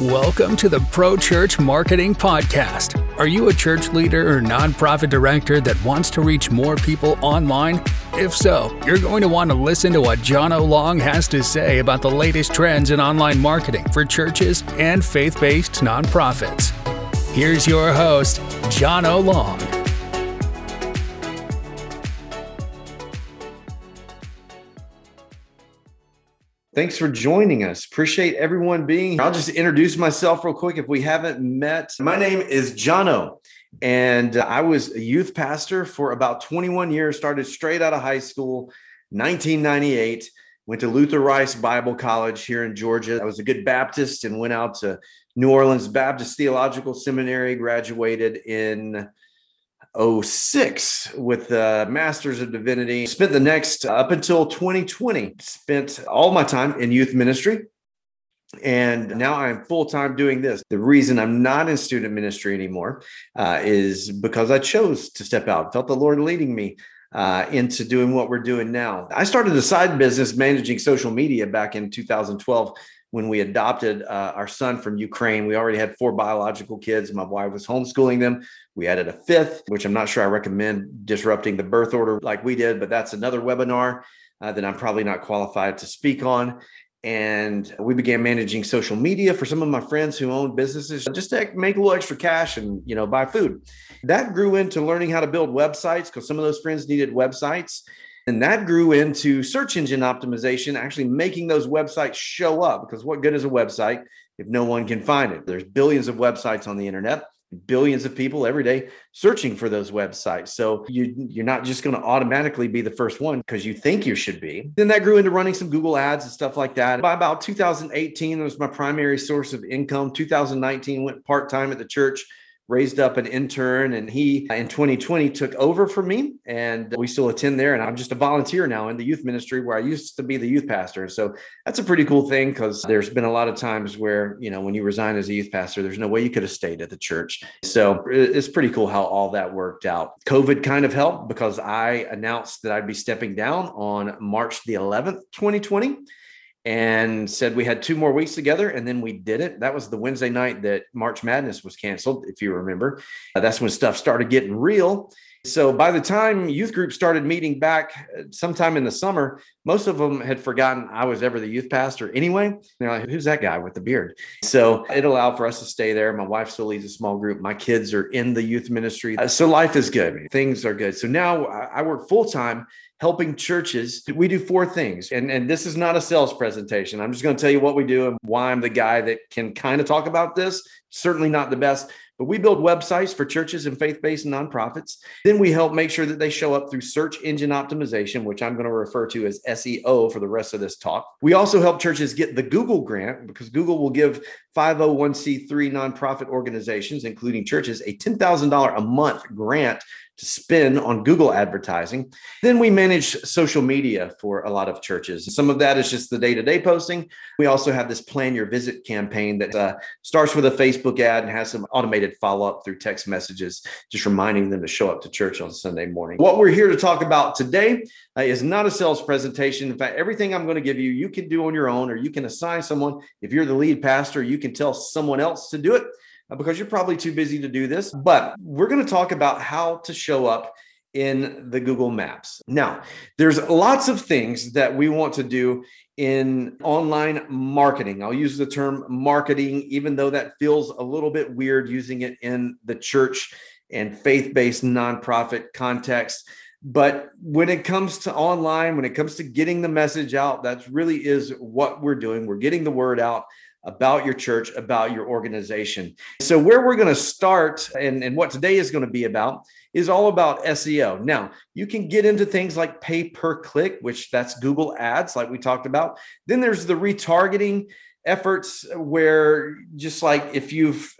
Welcome to the Pro Church Marketing Podcast. Are you a church leader or nonprofit director that wants to reach more people online? If so, you're going to want to listen to what Jono Long has to say about the latest trends in online marketing for churches and faith based nonprofits. Here's your host, Jono Long. Thanks for joining us. Appreciate everyone being here. I'll just introduce myself real quick if we haven't met. My name is Jono, and I was a youth pastor for about 21 years, started straight out of high school, 1998. Went to Luther Rice Bible College here in Georgia. I was a good Baptist and went out to New Orleans Baptist Theological Seminary, graduated in 06 with the Masters of Divinity. Spent the next up until 2020, spent all my time in youth ministry. And now I'm full time doing this. The reason I'm not in student ministry anymore uh, is because I chose to step out, felt the Lord leading me uh, into doing what we're doing now. I started a side business managing social media back in 2012 when we adopted uh, our son from Ukraine. We already had four biological kids. My wife was homeschooling them. We added a fifth, which I'm not sure I recommend disrupting the birth order like we did, but that's another webinar uh, that I'm probably not qualified to speak on. And we began managing social media for some of my friends who own businesses just to make a little extra cash and you know buy food. That grew into learning how to build websites because some of those friends needed websites. And that grew into search engine optimization, actually making those websites show up. Because what good is a website if no one can find it? There's billions of websites on the internet, billions of people every day searching for those websites. So you, you're not just going to automatically be the first one because you think you should be. Then that grew into running some Google ads and stuff like that. By about 2018, that was my primary source of income. 2019 went part time at the church raised up an intern and he in 2020 took over for me and we still attend there and i'm just a volunteer now in the youth ministry where i used to be the youth pastor. So that's a pretty cool thing because there's been a lot of times where you know when you resign as a youth pastor there's no way you could have stayed at the church. So it's pretty cool how all that worked out. Covid kind of helped because i announced that i'd be stepping down on march the 11th 2020 and said we had two more weeks together and then we did it. That was the wednesday night that march madness was canceled if you remember. Uh, that's when stuff started getting real. So by the time youth group started meeting back uh, sometime in the summer most of them had forgotten i was ever the youth pastor anyway they're like who's that guy with the beard so it allowed for us to stay there my wife still leads a small group my kids are in the youth ministry uh, so life is good things are good so now i work full-time helping churches. We do four things. And, and this is not a sales presentation. I'm just going to tell you what we do and why I'm the guy that can kind of talk about this. Certainly not the best, but we build websites for churches and faith based nonprofits. Then we help make sure that they show up through search engine optimization, which I'm going to refer to as SEO for the rest of this talk. We also help churches get the Google grant because Google will give 501c3 nonprofit organizations, including churches, a $10,000 a month grant to spend on Google advertising. Then we manage social media for a lot of churches. Some of that is just the day to day posting. We also have this plan your visit campaign that uh, starts with a Facebook ad and has some automated follow up through text messages, just reminding them to show up to church on Sunday morning. What we're here to talk about today uh, is not a sales presentation. In fact, everything I'm going to give you, you can do on your own, or you can assign someone. If you're the lead pastor, you can tell someone else to do it. Uh, because you're probably too busy to do this. But we're going to talk about how to show up in the Google Maps. Now, there's lots of things that we want to do in online marketing. I'll use the term marketing, even though that feels a little bit weird using it in the church and faith based nonprofit context. But when it comes to online, when it comes to getting the message out, that really is what we're doing. We're getting the word out about your church, about your organization. So, where we're going to start and, and what today is going to be about is all about SEO. Now, you can get into things like pay per click, which that's Google Ads, like we talked about. Then there's the retargeting efforts where just like if you've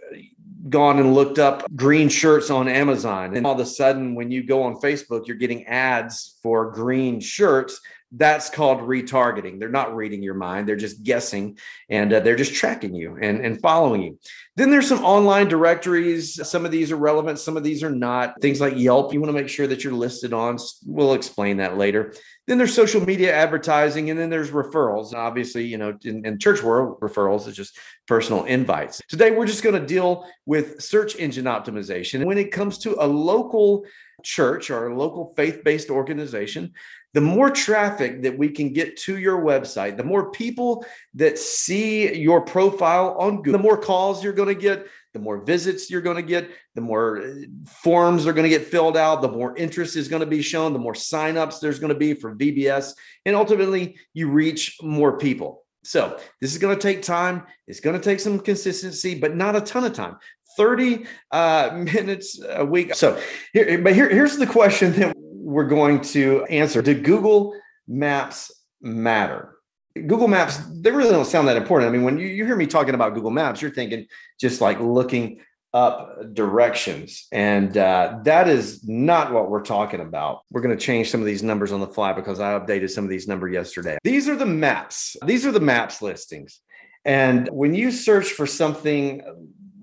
gone and looked up green shirts on Amazon and all of a sudden when you go on Facebook you're getting ads for green shirts that's called retargeting. They're not reading your mind, they're just guessing and uh, they're just tracking you and, and following you. Then there's some online directories. Some of these are relevant, some of these are not. Things like Yelp, you want to make sure that you're listed on. We'll explain that later. Then there's social media advertising, and then there's referrals. Obviously, you know, in, in church world, referrals is just personal invites. Today, we're just going to deal with search engine optimization. When it comes to a local church or a local faith-based organization, the more traffic that we can get to your website, the more people that see your profile on Google, the more calls you're going to get, the more visits you're going to get, the more uh, forms are going to get filled out, the more interest is going to be shown, the more signups there's going to be for VBS, and ultimately you reach more people. So this is going to take time. It's going to take some consistency, but not a ton of time. 30 uh, minutes a week. So here, but here, here's the question that we're going to answer. Do Google Maps matter? Google Maps, they really don't sound that important. I mean, when you, you hear me talking about Google Maps, you're thinking just like looking up directions. And uh, that is not what we're talking about. We're going to change some of these numbers on the fly because I updated some of these numbers yesterday. These are the maps. These are the maps listings. And when you search for something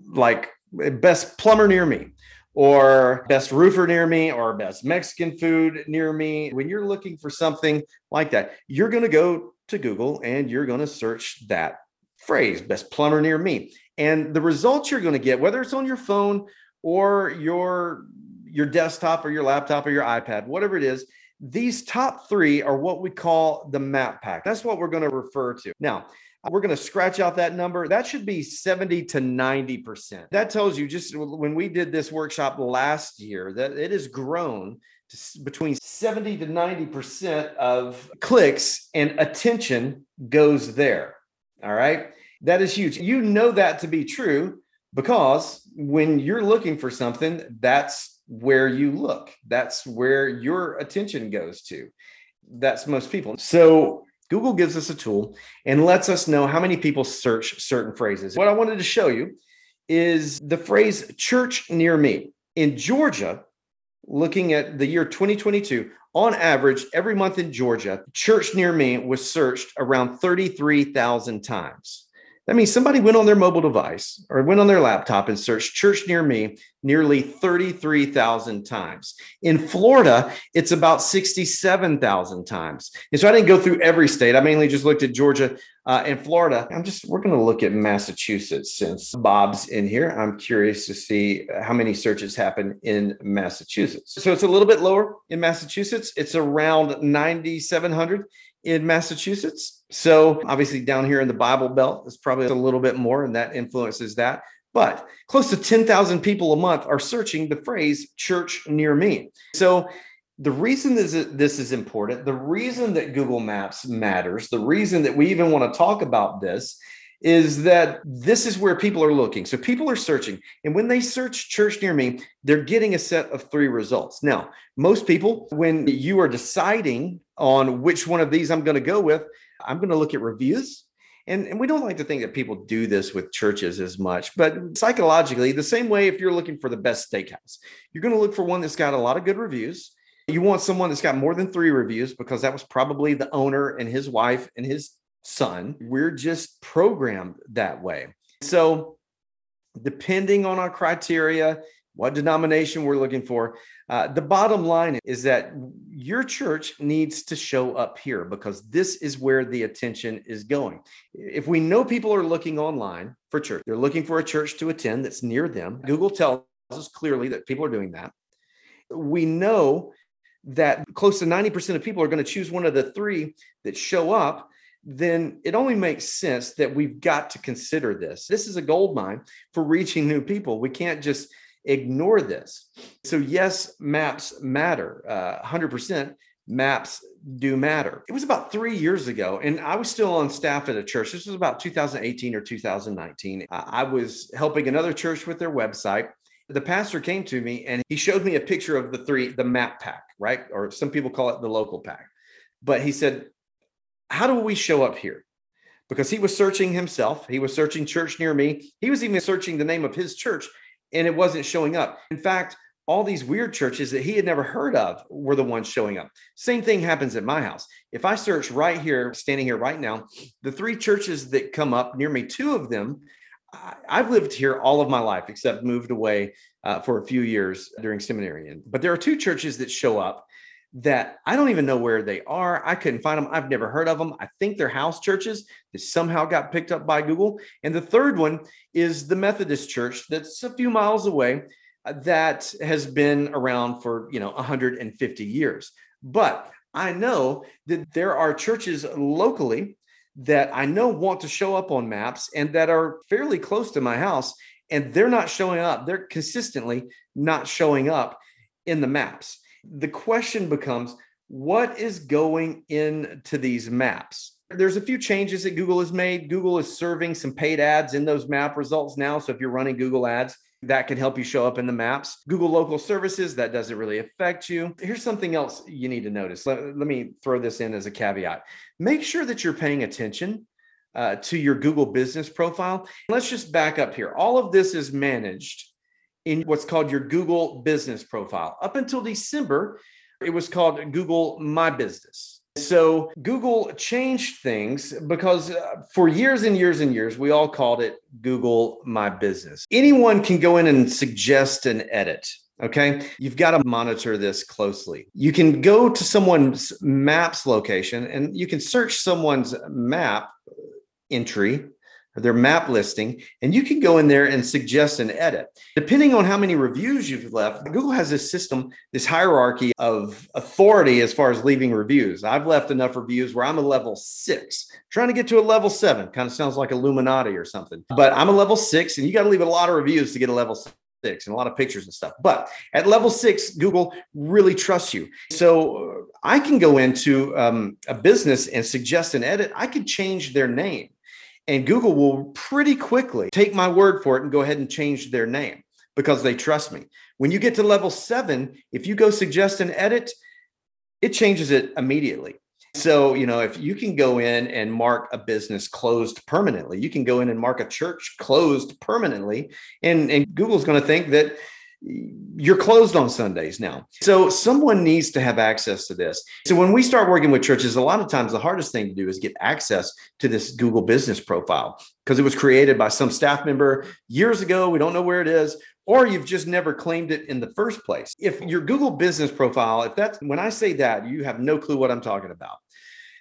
like best plumber near me, or best roofer near me or best Mexican food near me. When you're looking for something like that, you're going to go to Google and you're going to search that phrase, best plumber near me. And the results you're going to get, whether it's on your phone or your your desktop or your laptop or your iPad, whatever it is, these top three are what we call the map pack. That's what we're going to refer to. Now, we're going to scratch out that number. That should be 70 to 90%. That tells you just when we did this workshop last year that it has grown between 70 to 90% of clicks and attention goes there. All right. That is huge. You know that to be true because when you're looking for something, that's where you look. That's where your attention goes to. That's most people. So Google gives us a tool and lets us know how many people search certain phrases. What I wanted to show you is the phrase church near me. In Georgia, looking at the year 2022, on average, every month in Georgia, church near me was searched around 33,000 times. That means somebody went on their mobile device or went on their laptop and searched church near me nearly 33,000 times. In Florida, it's about 67,000 times. And so I didn't go through every state. I mainly just looked at Georgia uh, and Florida. I'm just, we're going to look at Massachusetts since Bob's in here. I'm curious to see how many searches happen in Massachusetts. So it's a little bit lower in Massachusetts. It's around 9,700 in Massachusetts. So obviously down here in the Bible Belt, it's probably a little bit more, and that influences that. But close to 10,000 people a month are searching the phrase church near me. So the reason this is, this is important, the reason that Google Maps matters, the reason that we even want to talk about this is that this is where people are looking. So people are searching. And when they search church near me, they're getting a set of three results. Now, most people, when you are deciding on which one of these I'm going to go with, I'm going to look at reviews. And, and we don't like to think that people do this with churches as much, but psychologically, the same way if you're looking for the best steakhouse, you're going to look for one that's got a lot of good reviews. You want someone that's got more than three reviews because that was probably the owner and his wife and his son. We're just programmed that way. So, depending on our criteria, what denomination we're looking for, uh, the bottom line is that your church needs to show up here because this is where the attention is going. If we know people are looking online for church, they're looking for a church to attend that's near them. Google tells us clearly that people are doing that. We know that close to 90% of people are going to choose one of the three that show up then it only makes sense that we've got to consider this. This is a gold mine for reaching new people. We can't just ignore this. So, yes, maps matter. Uh, 100% maps do matter. It was about three years ago, and I was still on staff at a church. This was about 2018 or 2019. I was helping another church with their website. The pastor came to me and he showed me a picture of the three, the map pack, right? Or some people call it the local pack. But he said, How do we show up here? Because he was searching himself, he was searching church near me, he was even searching the name of his church and it wasn't showing up. In fact, all these weird churches that he had never heard of were the ones showing up. Same thing happens at my house. If I search right here, standing here right now, the three churches that come up near me, two of them, I've lived here all of my life, except moved away uh, for a few years during seminary. But there are two churches that show up that I don't even know where they are. I couldn't find them. I've never heard of them. I think they're house churches that somehow got picked up by Google. And the third one is the Methodist church that's a few miles away uh, that has been around for, you know, 150 years. But I know that there are churches locally that I know want to show up on maps and that are fairly close to my house and they're not showing up. They're consistently not showing up in the maps. The question becomes what is going into these maps? There's a few changes that Google has made. Google is serving some paid ads in those map results now. So if you're running Google ads, that can help you show up in the maps. Google local services, that doesn't really affect you. Here's something else you need to notice. Let, let me throw this in as a caveat. Make sure that you're paying attention uh, to your Google business profile. Let's just back up here. All of this is managed in what's called your Google business profile. Up until December, it was called Google My Business. So Google changed things because uh, for years and years and years, we all called it Google My Business. Anyone can go in and suggest an edit. Okay. You've got to monitor this closely. You can go to someone's maps location and you can search someone's map entry their map listing, and you can go in there and suggest an edit. Depending on how many reviews you've left, Google has this system, this hierarchy of authority as far as leaving reviews. I've left enough reviews where I'm a level six, trying to get to a level seven. Kind of sounds like Illuminati or something, but I'm a level six, and you got to leave a lot of reviews to get a level six and a lot of pictures and stuff. But at level six, Google really trusts you. So I can go into um, a business and suggest an edit. I could change their name. And Google will pretty quickly take my word for it and go ahead and change their name because they trust me. When you get to level seven, if you go suggest an edit, it changes it immediately. So, you know, if you can go in and mark a business closed permanently, you can go in and mark a church closed permanently. And, and Google's going to think that you're closed on Sundays now. So someone needs to have access to this. So when we start working with churches, a lot of times the hardest thing to do is get access to this Google business profile because it was created by some staff member years ago. We don't know where it is, or you've just never claimed it in the first place. If your Google business profile, if that's when I say that, you have no clue what I'm talking about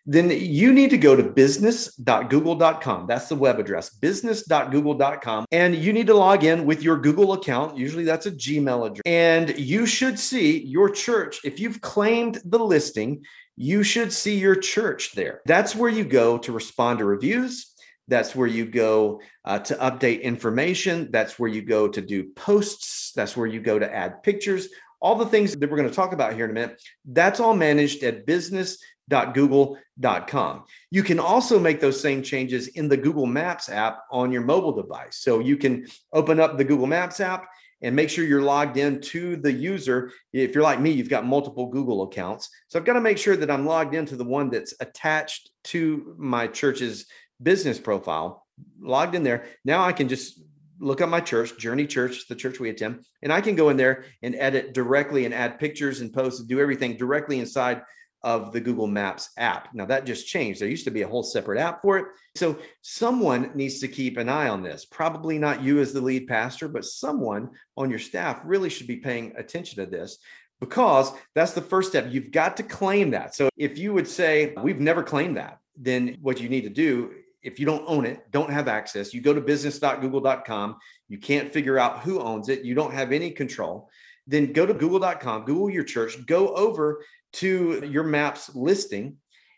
then you need to go to business.google.com. That's the web address, business.google.com. And you need to log in with your Google account. Usually that's a Gmail address. And you should see your church. If you've claimed the listing, you should see your church there. That's where you go to respond to reviews. That's where you go uh, to update information. That's where you go to do posts. That's where you go to add pictures. All the things that we're going to talk about here in a minute, that's all managed at business.google.com. You can also make those same changes in the Google Maps app on your mobile device. So you can open up the Google Maps app and make sure you're logged in to the user. If you're like me, you've got multiple Google accounts. So I've got to make sure that I'm logged into the one that's attached to my church's business profile, logged in there. Now I can just look up my church, Journey Church, the church we attend, and I can go in there and edit directly and add pictures and posts and do everything directly inside of the Google Maps app. Now that just changed. There used to be a whole separate app for it. So someone needs to keep an eye on this. Probably not you as the lead pastor, but someone on your staff really should be paying attention to this because that's the first step. You've got to claim that. So if you would say, we've never claimed that, then what you need to do if you don't own it, don't have access, you go to business.google.com, you can't figure out who owns it, you don't have any control, then go to google.com, Google your church, go over to your maps listing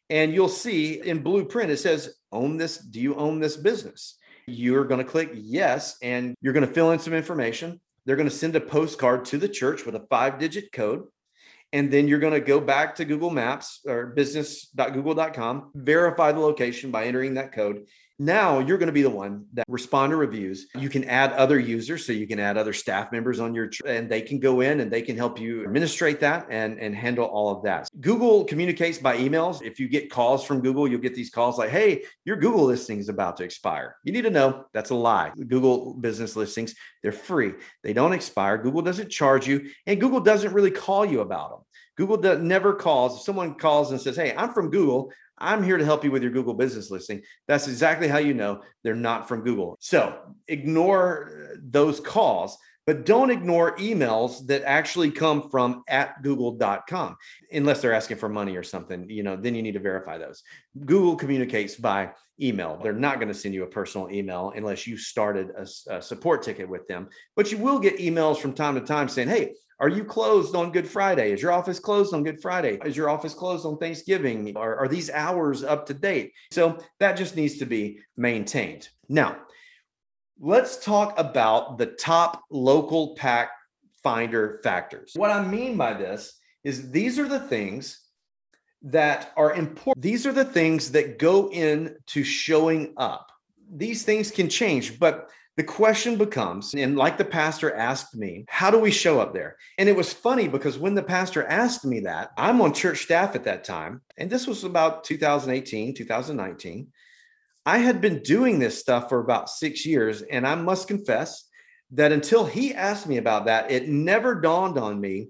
and you'll see in blueprint it says own this do you own this business? You're going to click yes and you're going to fill in some information. They're going to send a postcard to the church with a five digit code and then you're going to go back to google maps or business.google.com verify the location by entering that code now you're going to be the one that respond to reviews. You can add other users, so you can add other staff members on your, and they can go in and they can help you administrate that and, and handle all of that. Google communicates by emails. If you get calls from Google, you'll get these calls like, hey, your Google listing is about to expire. You need to know that's a lie. Google business listings, they're free. They don't expire. Google doesn't charge you, and Google doesn't really call you about them. Google does, never calls. If someone calls and says, Hey, I'm from Google, I'm here to help you with your Google business listing. That's exactly how you know they're not from Google. So ignore uh, those calls, but don't ignore emails that actually come from at google.com unless they're asking for money or something, you know, then you need to verify those. Google communicates by email. They're not going to send you a personal email unless you started a, a support ticket with them, but you will get emails from time to time saying, Hey, are you closed on Good Friday? Is your office closed on Good Friday? Is your office closed on Thanksgiving? Are, are these hours up to date? So that just needs to be maintained. Now, let's talk about the top local pack finder factors. What I mean by this is these are the things that are important. These are the things that go into showing up. These things can change, but the question becomes, and like the pastor asked me, how do we show up there? And it was funny because when the pastor asked me that, I'm on church staff at that time, and this was about 2018, 2019. I had been doing this stuff for about six years, and I must confess that until he asked me about that, it never dawned on me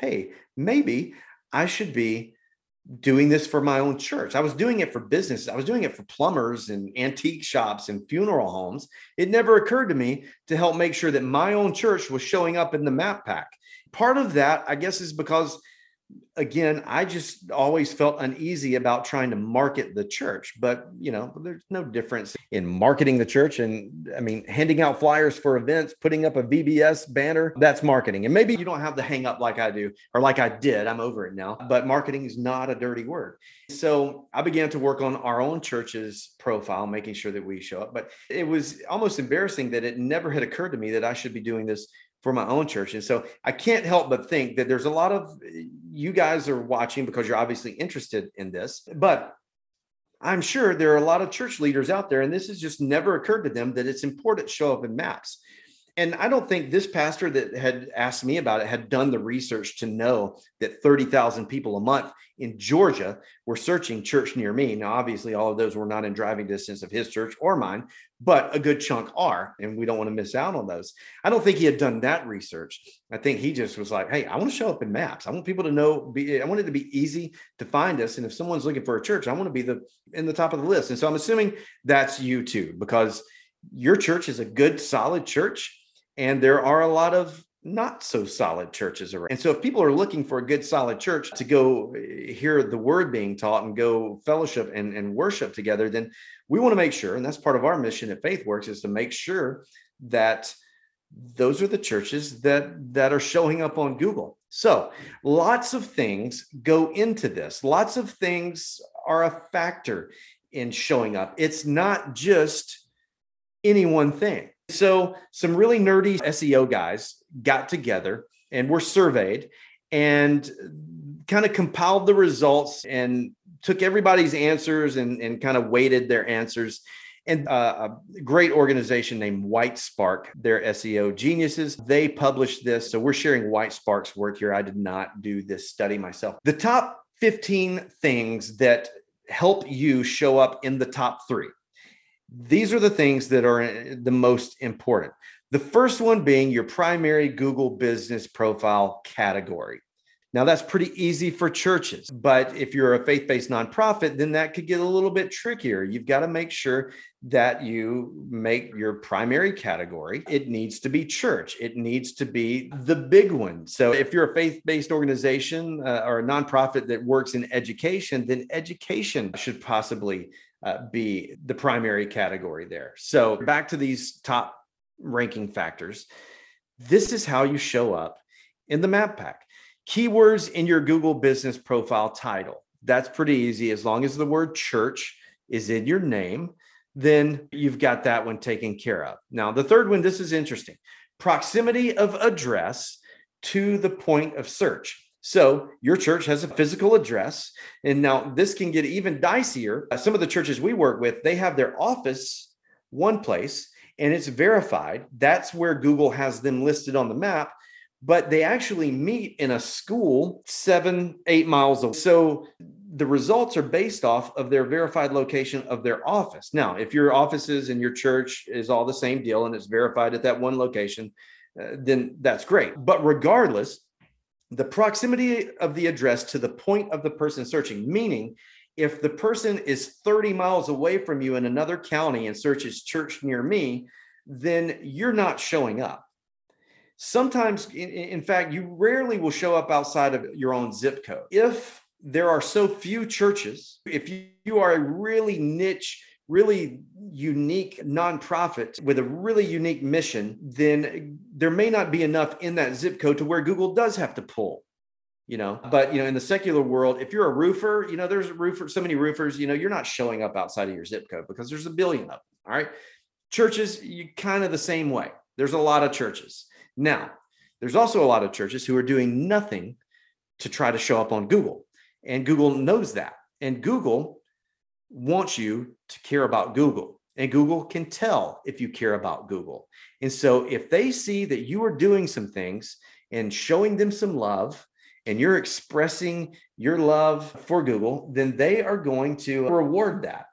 hey, maybe I should be doing this for my own church. I was doing it for business. I was doing it for plumbers and antique shops and funeral homes. It never occurred to me to help make sure that my own church was showing up in the map pack. Part of that, I guess, is because again, I just always felt uneasy about trying to market the church. But, you know, there's no difference in marketing the church. And I mean, handing out flyers for events, putting up a VBS banner, that's marketing. And maybe you don't have the hang up like I do or like I did. I'm over it now. But marketing is not a dirty word. So I began to work on our own church's profile, making sure that we show up. But it was almost embarrassing that it never had occurred to me that I should be doing this for my own church. And so I can't help but think that there's a lot of you guys are watching because you're obviously interested in this, but I'm sure there are a lot of church leaders out there, and this has just never occurred to them that it's important to show up in maps. And I don't think this pastor that had asked me about it had done the research to know that 30,000 people a month in Georgia were searching church near me. Now, obviously, all of those were not in driving distance of his church or mine, but a good chunk are. And we don't want to miss out on those. I don't think he had done that research. I think he just was like, hey, I want to show up in maps. I want people to know, be, I want it to be easy to find us. And if someone's looking for a church, I want to be the in the top of the list. And so I'm assuming that's you too, because your church is a good, solid church and there are a lot of not so solid churches around. And so if people are looking for a good solid church to go eh, hear the word being taught and go fellowship and, and worship together, then we want to make sure, and that's part of our mission at FaithWorks is to make sure that those are the churches that that are showing up on Google. So lots of things go into this. Lots of things are a factor in showing up. It's not just any one thing. So, some really nerdy SEO guys got together and were surveyed and kind of compiled the results and took everybody's answers and, and kind of weighted their answers. And uh, a great organization named Whitespark, they're SEO geniuses. They published this. So we're sharing Whitespark's work here. I did not do this study myself. The top 15 things that help you show up in the top three these are the things that are uh, the most important. The first one being your primary Google business profile category. Now, that's pretty easy for churches, but if you're a faith based nonprofit, then that could get a little bit trickier. You've got to make sure that you make your primary category. It needs to be church, it needs to be the big one. So, if you're a faith based organization uh, or a nonprofit that works in education, then education should possibly uh, be the primary category there. So back to these top ranking factors. This is how you show up in the map pack. Keywords in your Google business profile title. That's pretty easy. As long as the word church is in your name, then you've got that one taken care of. Now, the third one, this is interesting proximity of address to the point of search. So your church has a physical address. And now this can get even dicier. Uh, some of the churches we work with, they have their office one place and it's verified. That's where Google has them listed on the map. But they actually meet in a school seven, eight miles away. So the results are based off of their verified location of their office. Now, if your offices and your church is all the same deal and it's verified at that one location, uh, then that's great. But regardless, the proximity of the address to the point of the person searching, meaning if the person is 30 miles away from you in another county and searches church near me, then you're not showing up. Sometimes, in, fact, you rarely will show up outside of your own zip code. If there are so few churches, if you are a really niche really unique nonprofit with a really unique mission, then there may not be enough in that zip code to where Google does have to pull. You know, but you know, in the secular world, if you're a roofer, you know, there's roofer, so many roofers, you know, you're not showing up outside of your zip code because there's a billion of them. All right. Churches, you kind of the same way. There's a lot of churches. Now, there's also a lot of churches who are doing nothing to try to show up on Google. And Google knows that. And Google wants you to care about Google. And Google can tell if you care about Google. And so if they see that you are doing some things and showing them some love, and you're expressing your love for Google, then they are going to reward that.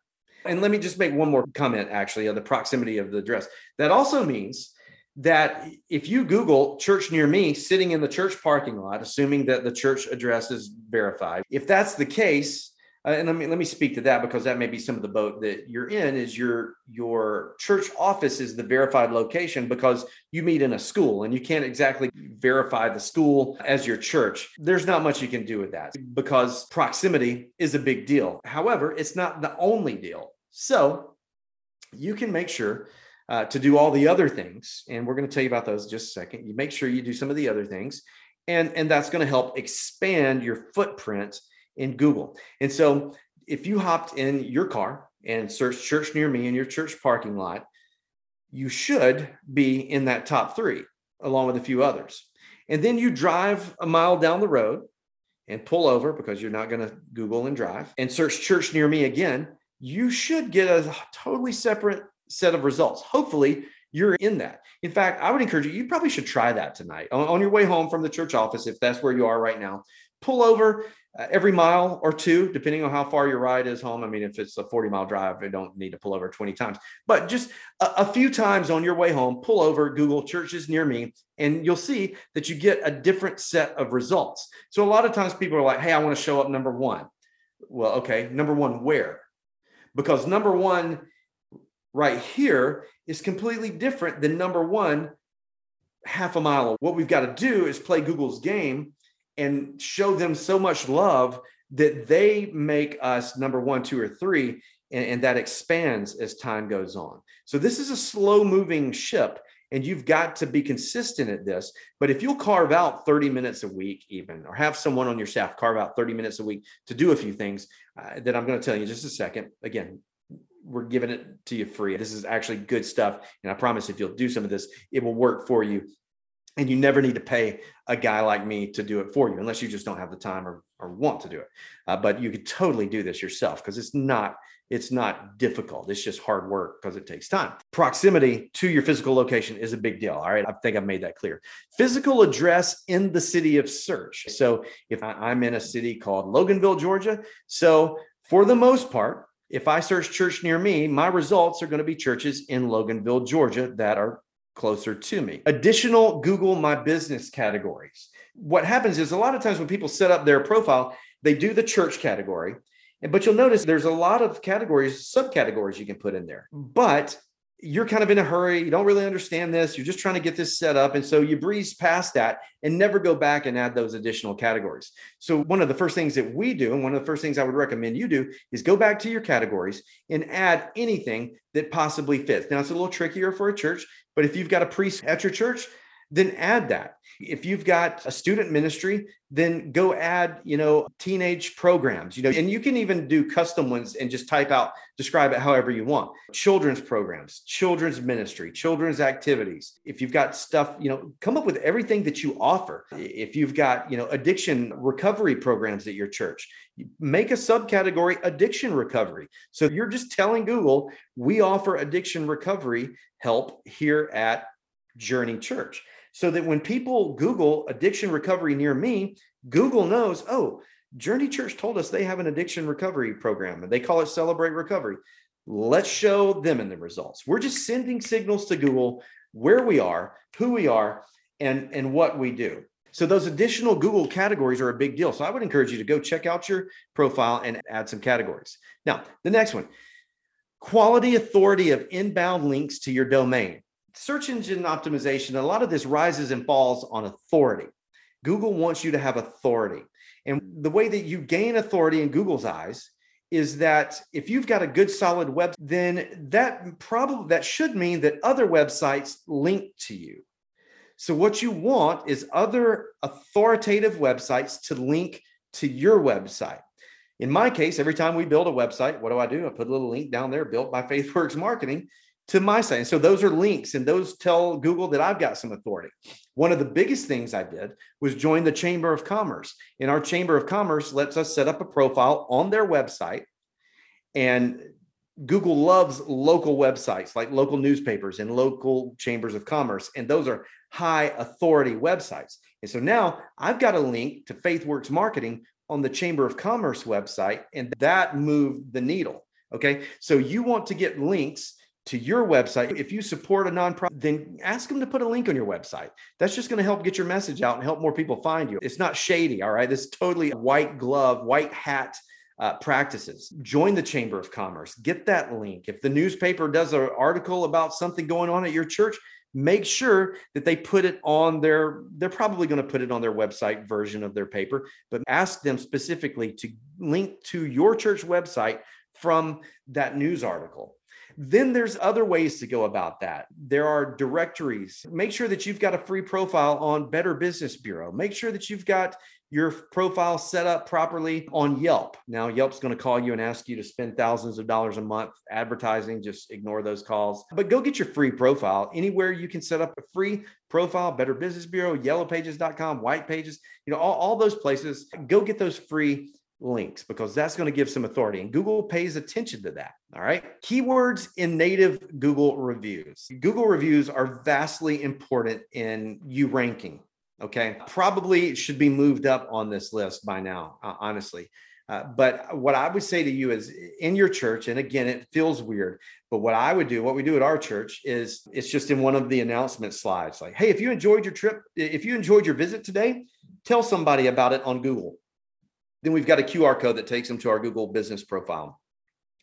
And let me just make one more comment actually on the proximity of the address. That also means that if you Google church near me sitting in the church parking lot, assuming that the church address is verified, if that's the case, uh, and let me let me speak to that because that may be some of the boat that you're in is your your church office is the verified location because you meet in a school and you can't exactly verify the school as your church. There's not much you can do with that because proximity is a big deal. However it's not the only deal. So you can make sure uh, to do all the other things and we're going to tell you about those just a second. You make sure you do some of the other things and and that's going to help expand your footprint in Google. And so if you hopped in your car and searched church near me in your church parking lot, you should be in that top three along with a few others. And then you drive a mile down the road and pull over because you're not going to Google and drive and search church near me again. You should get a totally separate set of results. Hopefully, you're in that. In fact, I would encourage you, you probably should try that tonight on, on your way home from the church office, if that's where you are right now. Pull over uh, every mile or two, depending on how far your ride is home. I mean, if it's a 40 mile drive, you don't need to pull over 20 times, but just a, a, few times on your way home, pull over, Google churches near me, and you'll see that you get a different set of results. So a lot of times people are like, hey, I want to show up number one. Well, okay, number one, where? Because number one right here is completely different than number one half a mile. What we've got to do is play Google's game and show them so much love that they make us number one, two, or three, and, and that expands as time goes on. So this is a slow moving ship and you've got to be consistent at this. But if you'll carve out 30 minutes a week, even, or have someone on your staff carve out 30 minutes a week to do a few things uh, that I'm going to tell you just a second. Again, we're giving it to you free. This is actually good stuff. And I promise if you'll do some of this, it will work for you and you never need to pay a guy like me to do it for you unless you just don't have the time or, or want to do it. Uh, but you could totally do this yourself because it's not it's not difficult. It's just hard work because it takes time. Proximity to your physical location is a big deal all right? I think i've made that clear. Physical address in the city of search. So if i'm in a city called loganville georgia so for the most part if I search church near me, my results are going to be churches in Loganville, Georgia that are closer to me. Additional Google My Business categories. What happens is a lot of times when people set up their profile, they do the church category. But you'll notice there's a lot of categories, subcategories you can put in there. But you're kind of in a hurry. You don't really understand this. You're just trying to get this set up. And so you breeze past that and never go back and add those additional categories. So, one of the first things that we do, and one of the first things I would recommend you do, is go back to your categories and add anything that possibly fits. Now, it's a little trickier for a church, but if you've got a priest at your church, then add that. If you've got a student ministry, then go add, you know, teenage programs, you know, and you can even do custom ones and just type out, describe it however you want. Children's programs, children's ministry, children's activities. If you've got stuff, you know, come up with everything that you offer. If you've got, you know, addiction recovery programs at your church, make a subcategory addiction recovery. So you're just telling Google, we offer addiction recovery help here at Journey Church so that when people Google addiction recovery near me, Google knows, oh, Journey Church told us they have an addiction recovery program and they call it Celebrate Recovery. Let's show them in the results. We're just sending signals to Google where we are, who we are, and, and what we do. So those additional Google categories are a big deal. So I would encourage you to go check out your profile and add some categories. Now, the next one quality authority of inbound links to your domain search engine optimization, a lot of this rises and falls on authority. Google wants you to have authority. And the way that you gain authority in Google's eyes is that if you've got a good solid web, then that probably that should mean that other websites link to you. So what you want is other authoritative websites to link to your website. In my case, every time we build a website, what do I do? I put a little link down there built by FaithWorks Marketing to my site. And so those are links and those tell Google that I've got some authority. One of the biggest things I did was join the Chamber of Commerce. And our Chamber of Commerce lets us set up a profile on their website. And Google loves local websites like local newspapers and local chambers of commerce. And those are high authority websites. And so now I've got a link to FaithWorks Marketing on the Chamber of Commerce website, and that moved the needle. Okay. So you want to get links to your website. If you support a nonprofit, then ask them to put a link on your website. That's just going to help get your message out and help more people find you. It's not shady, all right? This is totally white glove, white hat uh, practices. Join the Chamber of Commerce. Get that link. If the newspaper does an article about something going on at your church, make sure that they put it on their they're probably going to put it on their website version of their paper but ask them specifically to link to your church website from that news article then there's other ways to go about that. There are directories. Make sure that you've got a free profile on Better Business Bureau. Make sure that you've got your profile set up properly on Yelp. Now, Yelp's going to call you and ask you to spend thousands of dollars a month advertising. Just ignore those calls. But go get your free profile anywhere you can set up a free profile, Better Business Bureau, yellowpages.com, white pages, you know, all, all those places. Go get those free links because that's going to give some authority and Google pays attention to that. All right. Keywords in native Google reviews. Google reviews are vastly important in you ranking. Okay. Probably should be moved up on this list by now, uh, honestly. Uh, but what I would say to you is in your church, and again, it feels weird, but what I would do, what we do at our church is it's just in one of the announcement slides like, hey, if you enjoyed your trip, if you enjoyed your visit today, tell somebody about it on Google then we've got a QR code that takes them to our Google business profile.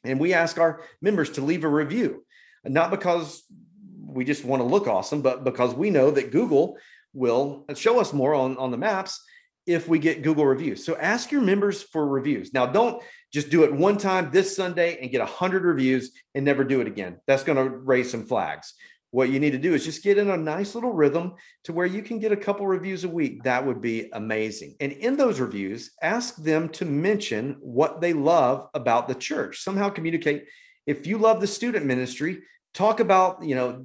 And we ask our members to leave a review, not because we just want to look awesome, but because we know that Google will show us more on, on the maps if we get Google reviews. So ask your members for reviews. Now, don't just do it one time this Sunday and get 100 reviews and never do it again. That's going to raise some flags. What you need to do is just get in a nice little rhythm to where you can get a couple reviews a week. That would be amazing. And in those reviews, ask them to mention what they love about the church. Somehow communicate. If you love the student ministry, talk about, you know,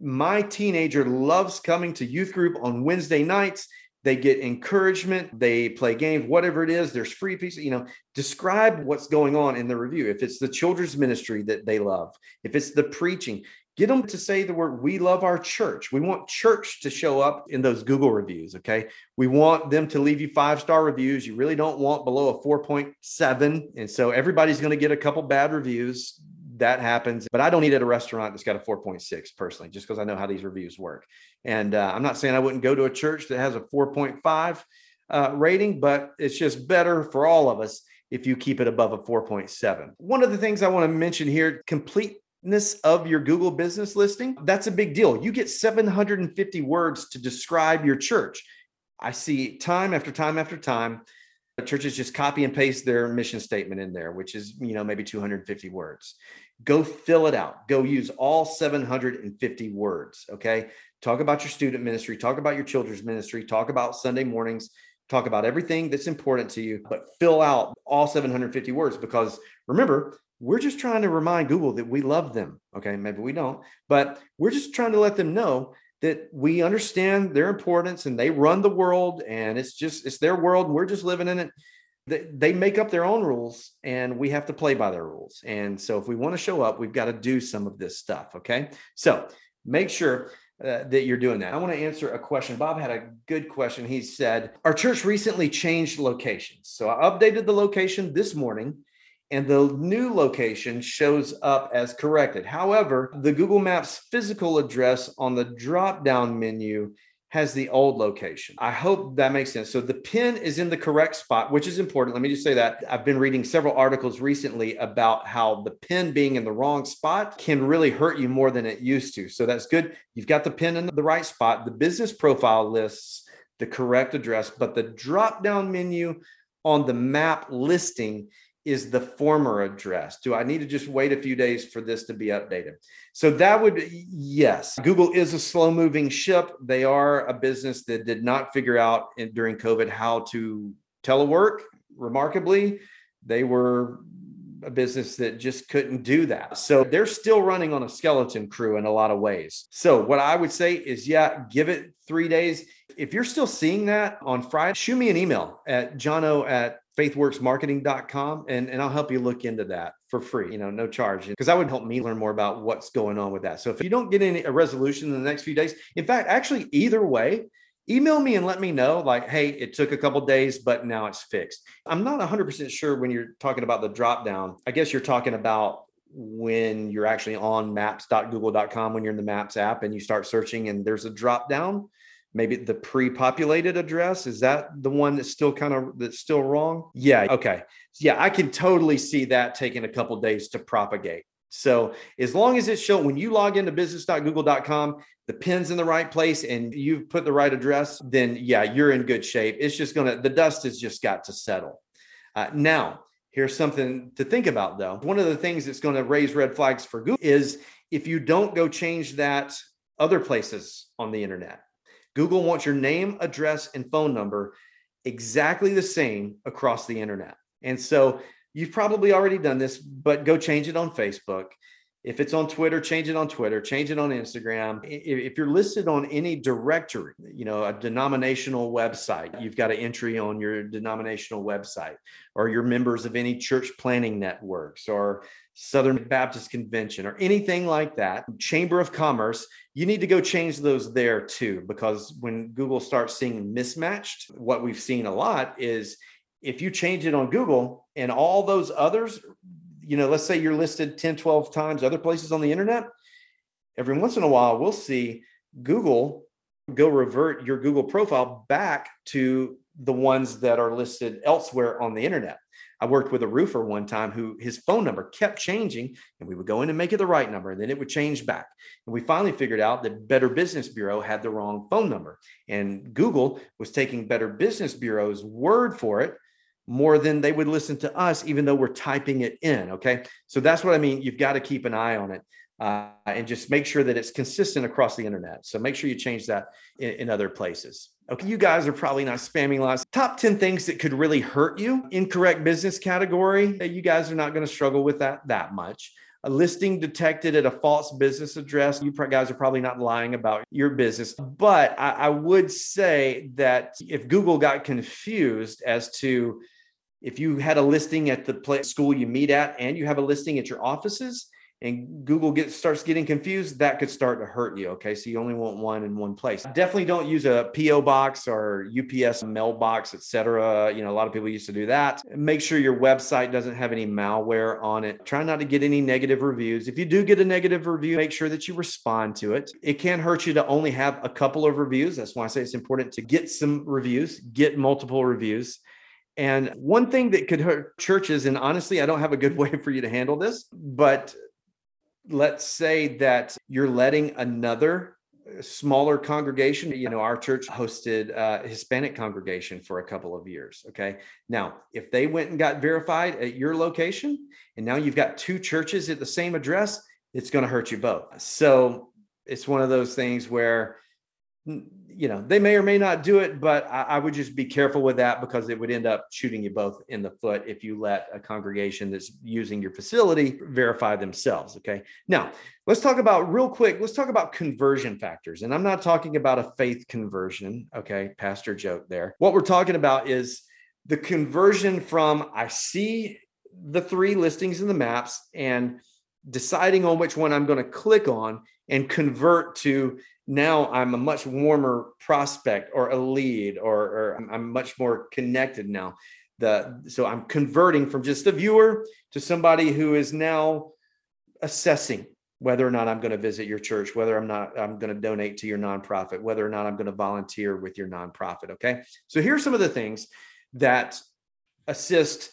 my teenager loves coming to youth group on Wednesday nights. They get encouragement, they play games, whatever it is, there's free pieces, you know, describe what's going on in the review. If it's the children's ministry that they love, if it's the preaching, Get them to say the word, we love our church. We want church to show up in those Google reviews. Okay. We want them to leave you five star reviews. You really don't want below a 4.7. And so everybody's going to get a couple bad reviews. That happens. But I don't eat at a restaurant that's got a 4.6 personally, just because I know how these reviews work. And uh, I'm not saying I wouldn't go to a church that has a 4.5 uh, rating, but it's just better for all of us if you keep it above a 4.7. One of the things I want to mention here complete of your Google business listing, that's a big deal. You get 750 words to describe your church. I see time after time after time, churches just copy and paste their mission statement in there, which is, you know, maybe 250 words. go fill it out. Go use all 750 words. Okay. Talk about your student ministry, talk about your children's ministry, talk about Sunday mornings, talk about everything that's important to you, but fill out all 750 words because remember, we're just trying to remind Google that we love them. Okay. Maybe we don't, but we're just trying to let them know that we understand their importance and they run the world and it's just, it's their world and we're just living in it they make up their own rules and we have to play by their rules. And so if we want to show up, we've got to do some of this stuff. Okay. So make sure uh, that you're doing that. I want to answer a question. Bob had a good question. He said, Our church recently changed locations. So I updated the location this morning and the new location shows up as corrected. However, the Google Maps physical address on the drop down menu has the old location. I hope that makes sense. So the pin is in the correct spot, which is important. Let me just say that I've been reading several articles recently about how the pin being in the wrong spot can really hurt you more than it used to. So that's good. You've got the pin in the right spot. The business profile lists the correct address, but the drop down menu on the map listing is the former address. Do I need to just wait a few days for this to be updated? So that would, yes, Google is a slow moving ship. They are a business that did not figure out in, during COVID how to telework. Remarkably, they were a business that just couldn't do that. So they're still running on a skeleton crew in a lot of ways. So what I would say is, yeah, give it three days. If you're still seeing that on Friday, shoot me an email at jono at faithworksmarketing.com and, and I'll help you look into that for free, you know, no charge. Because that would help me learn more about what's going on with that. So if you don't get any a resolution in the next few days, in fact, actually either way, email me and let me know like, hey, it took a couple days, but now it's fixed. I'm not 100% sure when you're talking about the drop down. I guess you're talking about when you're actually on maps.google.com when you're in the maps app and you start searching and there's a drop down maybe the pre-populated address is that the one that's still kind of that's still wrong? Yeah okay. Yeah i can totally see that taking a couple days to propagate. So as long as it's shown when you log into business.google.com the pin's in the right place and you've put the right address then yeah you're in good shape. It's just gonna the dust has just got to settle. Uh, now here's something to think about though. One of the things that's going to raise red flags for google is if you don't go change that other places on the internet Google wants your name, address, and phone number exactly the same across the internet. And so you've probably already done this, but go change it on Facebook. If it's on Twitter, change it on Twitter, change it on Instagram. If you're listed on any directory, you know, a denominational website, you've got an entry on your denominational website, or you're members of any church planting networks or Southern Baptist Convention or anything like that, Chamber of Commerce, you need to go change those there too. Because when Google starts seeing mismatched, what we've seen a lot is if you change it on Google and all those others you know, let's say you're listed 10, 12 times other places on the internet. Every once in a while, we'll see Google go revert your Google profile back to the ones that are listed elsewhere on the internet. I worked with a roofer one time who his phone number kept changing, and we would go in and make it the right number, and then it would change back. And we finally figured out that Better Business Bureau had the wrong phone number, and Google was taking Better Business Bureau's word for it more than they would listen to us, even though we're typing it in. Okay. So that's what I mean. You've got to keep an eye on it uh, and just make sure that it's consistent across the internet. So make sure you change that in, in other places. Okay. You guys are probably not spamming lots. Top 10 things that could really hurt you. Incorrect business category. Uh, you guys are not going to struggle with that that much a listing detected at a false business address. You guys are probably not lying about your business, but I, I, would say that if Google got confused as to if you had a listing at the school you meet at and you have a listing at your offices and Google gets starts getting confused, that could start to hurt you. Okay. So you only want one in one place. Definitely don't use a PO box or UPS mailbox, etc. You know, a lot of people used to do that. Make sure your website doesn't have any malware on it. Try not to get any negative reviews. If you do get a negative review, make sure that you respond to it. It can hurt you to only have a couple of reviews. That's why I say it's important to get some reviews, get multiple reviews. And one thing that could hurt churches, and honestly, I don't have a good way for you to handle this, but let's say that you're letting another uh, smaller congregation, you know, our church hosted a Hispanic congregation for a couple of years. Okay. Now, if they went and got verified at your location, and now you've got two churches at the same address, it's going to hurt you both. So it's one of those things where you know they may or may not do it but I, I, would just be careful with that because it would end up shooting you both in the foot if you let a congregation that's using your facility verify themselves okay? Now let's talk about real quick let's talk about conversion factors. And i'm not talking about a faith conversion okay? Pastor joke there. What we're talking about is the conversion from i see the three listings in the maps and deciding on which one i'm going to click on and convert to now I'm a much warmer prospect or a lead or, or I'm, much more connected now. The, so I'm converting from just a viewer to somebody who is now assessing whether or not I'm going to visit your church, whether I'm not I'm going to donate to your nonprofit, whether or not I'm going to volunteer with your nonprofit. Okay. So here's some of the things that assist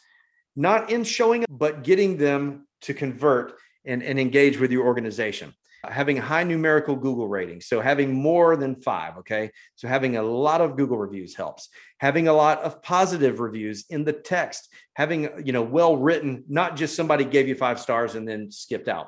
not in showing, up, but getting them to convert and, and engage with your organization having high numerical Google ratings. So having more than five, okay? So having a lot of Google reviews helps. Having a lot of positive reviews in the text, having, you know, well written, not just somebody gave you five stars and then skipped out,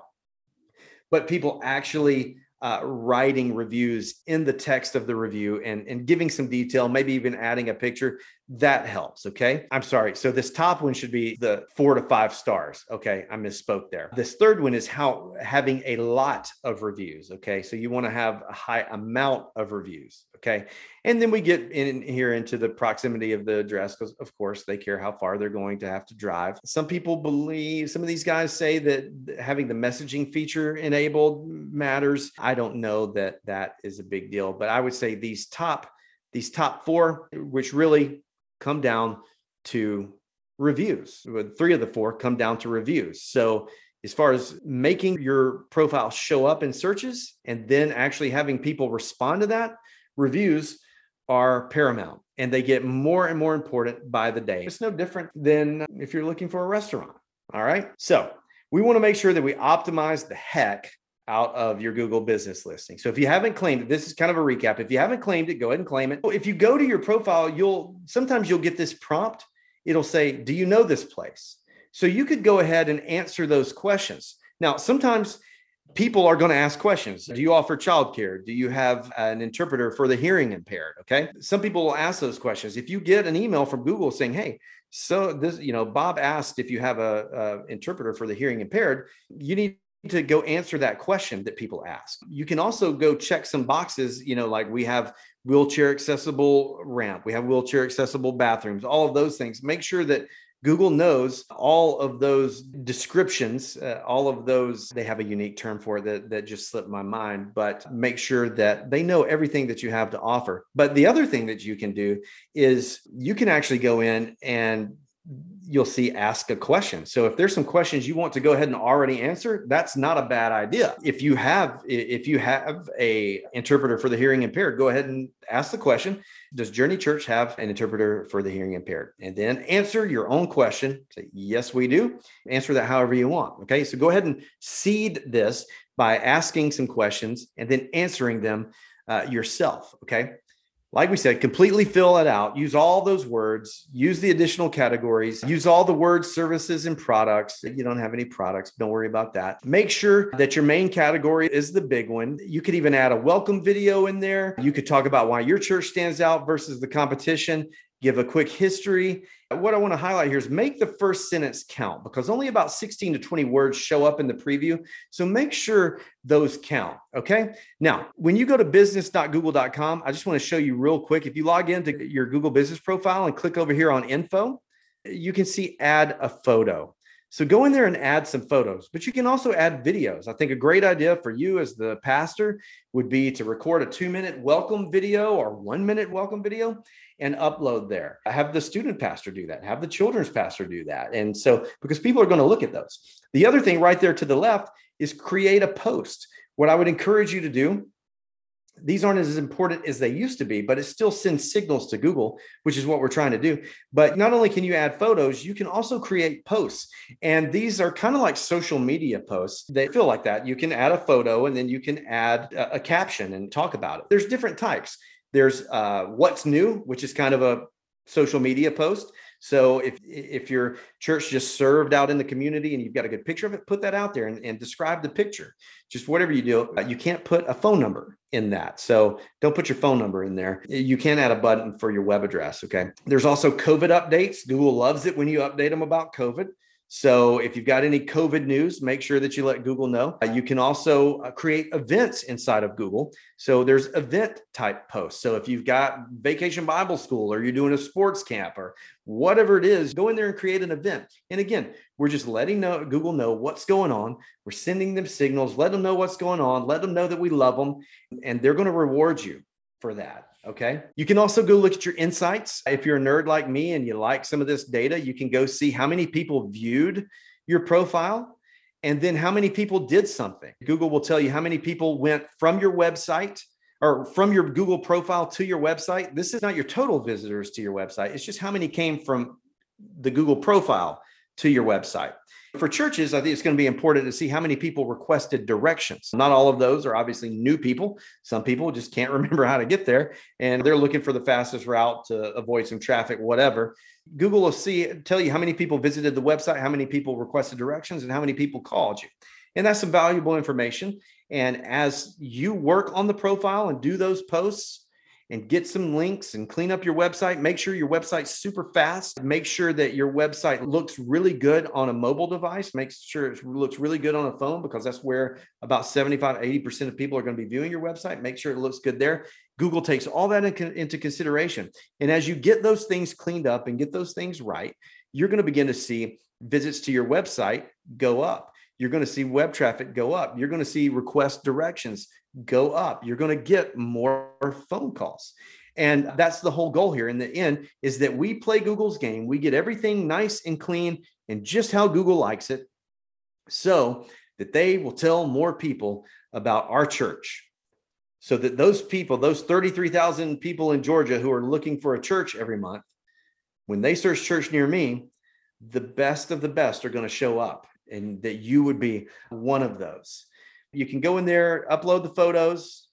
but people actually uh, writing reviews in the text of the review and, and giving some detail, maybe even adding a picture, that helps. Okay. I'm sorry. So this top one should be the four to five stars. Okay. I misspoke there. This third one is how having a lot of reviews. Okay. So you want to have a high amount of reviews. Okay. And then we get in here into the proximity of the address because, of course, they care how far they're going to have to drive. Some people believe, some of these guys say that having the messaging feature enabled matters. I don't know that that is a big deal, but I would say these top, these top four, which really come down to reviews. Three of the four come down to reviews. So as far as making your profile show up in searches and then actually having people respond to that, reviews are paramount and they get more and more important by the day. It's no different than if you're looking for a restaurant. All right. So we want to make sure that we optimize the heck out of your Google business listing. So if you haven't claimed it, this is kind of a recap. If you haven't claimed it, go ahead and claim it. If you go to your profile, you'll sometimes you'll get this prompt. It'll say, "Do you know this place?" So you could go ahead and answer those questions. Now, sometimes people are going to ask questions. Do you offer childcare? Do you have an interpreter for the hearing impaired? Okay. Some people will ask those questions. If you get an email from Google saying, "Hey, so this, you know, Bob asked if you have a, a interpreter for the hearing impaired," you need to go answer that question that people ask. You can also go check some boxes, you know, like we have wheelchair accessible ramp, we have wheelchair accessible bathrooms, all of those things. Make sure that Google knows all of those descriptions, uh, all of those, they have a unique term for it that, that just slipped my mind, but make sure that they know everything that you have to offer. But the other thing that you can do is you can actually go in and you'll see ask a question. So if there's some questions you want to go ahead and already answer, that's not a bad idea. If you have if you have a interpreter for the hearing impaired, go ahead and ask the question, does Journey Church have an interpreter for the hearing impaired? And then answer your own question. Say, yes, we do. Answer that however you want. Okay. So go ahead and seed this by asking some questions and then answering them uh, yourself. Okay like we said, completely fill it out. Use all those words, use the additional categories, use all the words, services, and products. If you don't have any products, don't worry about that. Make sure that your main category is the big one. You could even add a welcome video in there. You could talk about why your church stands out versus the competition give a quick history. What I want to highlight here is make the first sentence count because only about 16 to 20 words show up in the preview. So make sure those count. Okay. Now, when you go to business.google.com, I just want to show you real quick. If you log into your Google business profile and click over here on info, you can see add a photo. So go in there and add some photos, but you can also add videos. I think a great idea for you as the pastor would be to record a two minute welcome video or one minute welcome video and upload there. Have the student pastor do that, have the children's pastor do that. And so, because people are going to look at those. The other thing right there to the left is create a post. What I would encourage you to do These aren't as important as they used to be, but it still sends signals to Google, which is what we're trying to do. But not only can you add photos, you can also create posts. And these are kind of like social media posts. They feel like that. You can add a photo and then you can add a, a caption and talk about it. There's different types. There's uh, what's new, which is kind of a social media post. So if if your church just served out in the community and you've got a good picture of it, put that out there and, and describe the picture. Just whatever you do, you can't put a phone number in that. So don't put your phone number in there. You can add a button for your web address. Okay. There's also COVID updates. Google loves it when you update them about COVID. So if you've got any COVID news, make sure that you let Google know. Uh, you can also uh, create events inside of Google. So there's event type posts. So if you've got vacation Bible school or you're doing a sports camp or whatever it is, go in there and create an event. And again, we're just letting know, Google know what's going on. We're sending them signals, let them know what's going on, let them know that we love them, and they're going to reward you for that. Okay. You can also go look at your insights. If you're a nerd like me and you like some of this data, you can go see how many people viewed your profile and then how many people did something. Google will tell you how many people went from your website or from your Google profile to your website. This is not your total visitors to your website, it's just how many came from the Google profile to your website. For churches, I think it's going to be important to see how many people requested directions. Not all of those are obviously new people. Some people just can't remember how to get there and they're looking for the fastest route to avoid some traffic, whatever. Google will see tell you how many people visited the website, how many people requested directions, and how many people called you. And that's some valuable information. And as you work on the profile and do those posts, and get some links and clean up your website. Make sure your website's super fast. Make sure that your website looks really good on a mobile device. Make sure it looks really good on a phone because that's where about 75, 80% of people are going to be viewing your website. Make sure it looks good there. Google takes all that in, into consideration. And as you get those things cleaned up and get those things right, you're going to begin to see visits to your website go up. You're going to see web traffic go up. You're going to see request directions go up. You're going to get more phone calls. And that's the whole goal here in the end is that we play Google's game. We get everything nice and clean and just how Google likes it so that they will tell more people about our church. So that those people, those 33,000 people in Georgia who are looking for a church every month, when they search church near me, the best of the best are going to show up and that you would be one of those. You can go in there, upload the photos,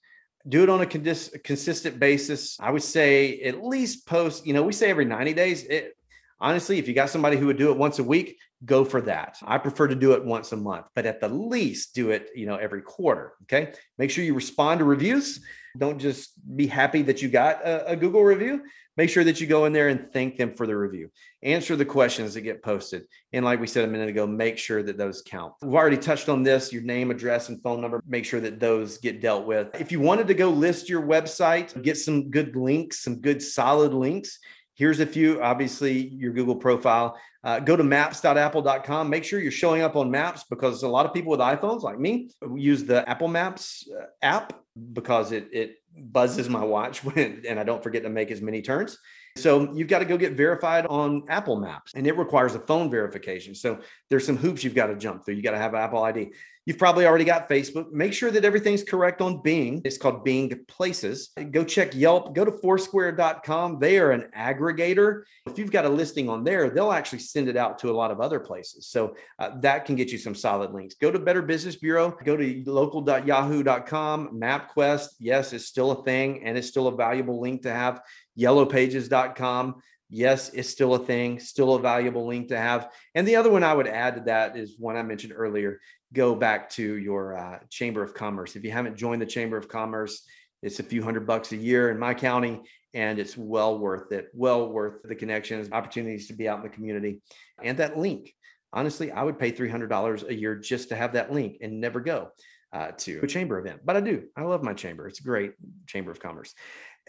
do it on a condis- consistent basis. I would say at least post, you know, we say every 90 days. It, honestly, if you got somebody who would do it once a week, go for that. I prefer to do it once a month, but at the least do it, you know, every quarter. Okay. Make sure you respond to reviews. Don't just be happy that you got a, a Google review, make sure that you go in there and thank them for the review. Answer the questions that get posted. And like we said a minute ago, make sure that those count. We've already touched on this your name, address, and phone number. Make sure that those get dealt with. If you wanted to go list your website, get some good links, some good solid links, here's a few obviously your google profile uh, go to maps.apple.com make sure you're showing up on maps because a lot of people with iphones like me use the apple maps uh, app because it it buzzes my watch when and I don't forget to make as many turns. So you've got to go get verified on Apple Maps and it requires a phone verification. So there's some hoops you've got to jump through. You got to have Apple ID. You've probably already got Facebook. Make sure that everything's correct on Bing. It's called Bing Places. Go check Yelp. Go to foursquare.com. They are an aggregator. If you've got a listing on there, they'll actually send it out to a lot of other places. So uh, that can get you some solid links. Go to Better Business Bureau. Go to local.yahoo.com. MapQuest. Yes, it's still a thing and it's still a valuable link to have. Yellowpages.com yes, it's still a thing, still a valuable link to have. And the other one I would add to that is one I mentioned earlier go back to your uh, Chamber of Commerce. If you haven't joined the Chamber of Commerce, it's a few hundred bucks a year in my county, and it's well worth it. Well worth the connections, opportunities to be out in the community, and that link. Honestly, I would pay $300 a year just to have that link and never go uh, to a chamber event. But I do. I love my chamber. It's a great chamber of commerce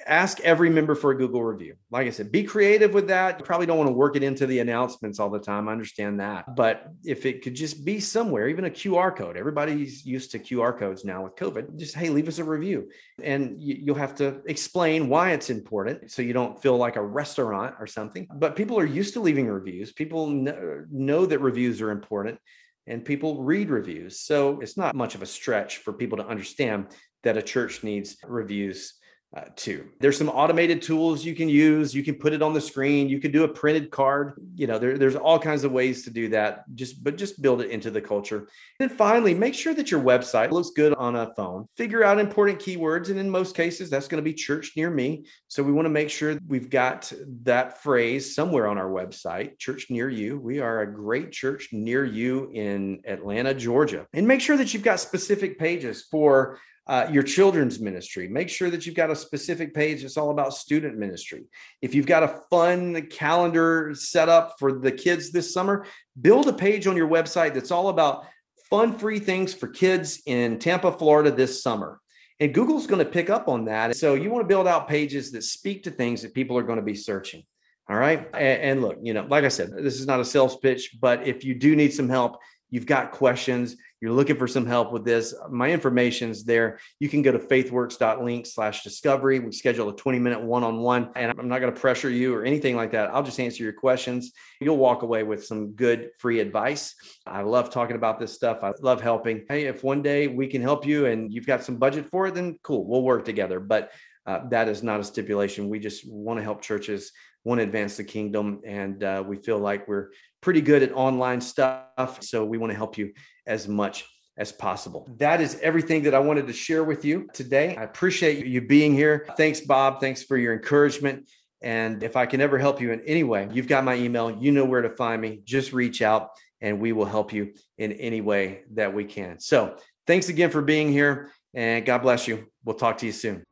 ask every member for a Google review. Like I said, be creative with that. You probably don't want to work it into the announcements all the time. I understand that. But if it could just be somewhere, even a QR code, everybody's used to QR codes now with COVID. Just, hey, leave us a review. And you'll have to explain why it's important so you don't feel like a restaurant or something. But people are used to leaving reviews. People know that reviews are important and people read reviews. So it's not much of a stretch for people to understand that a church needs reviews uh, too. There's some automated tools you can use. You can put it on the screen. You can do a printed card. You know, there, there's all kinds of ways to do that. Just but just build it into the culture. And finally, make sure that your website looks good on a phone. Figure out important keywords, and in most cases, that's going to be church near me. So we want to make sure we've got that phrase somewhere on our website, church near you. We are a great church near you in Atlanta, Georgia, and make sure that you've got specific pages for uh, your children's ministry. Make sure that you've got a specific page that's all about student ministry. If you've got a fun calendar set up for the kids this summer, build a page on your website that's all about fun, free things for kids in Tampa, Florida this summer. And Google's going to pick up on that. So you want to build out pages that speak to things that people are going to be searching. All right. And, and look, you know, like I said, this is not a sales pitch, but if you do need some help, you've got questions, you're looking for some help with this, my information's there. You can go to faithworks.link slash discovery. We schedule a 20 minute one-on-one and I'm not going to pressure you or anything like that. I'll just answer your questions. You'll walk away with some good free advice. I love talking about this stuff. I love helping. Hey, if one day we can help you and you've got some budget for it, then cool, we'll work together. But uh, that is not a stipulation. We just want to help churches want to advance the kingdom. And uh, we feel like we're pretty good at online stuff. So we want to help you as much as possible. That is everything that I wanted to share with you today. I appreciate you being here. Thanks, Bob. Thanks for your encouragement. And if I can ever help you in any way, you've got my email. You know where to find me. Just reach out and we will help you in any way that we can. So thanks again for being here and God bless you. We'll talk to you soon.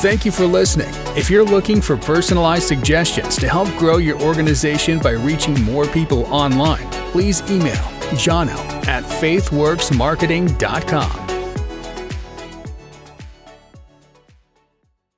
Thank you for listening. If you're looking for personalized suggestions to help grow your organization by reaching more people online, please email jono at faithworksmarketing.com.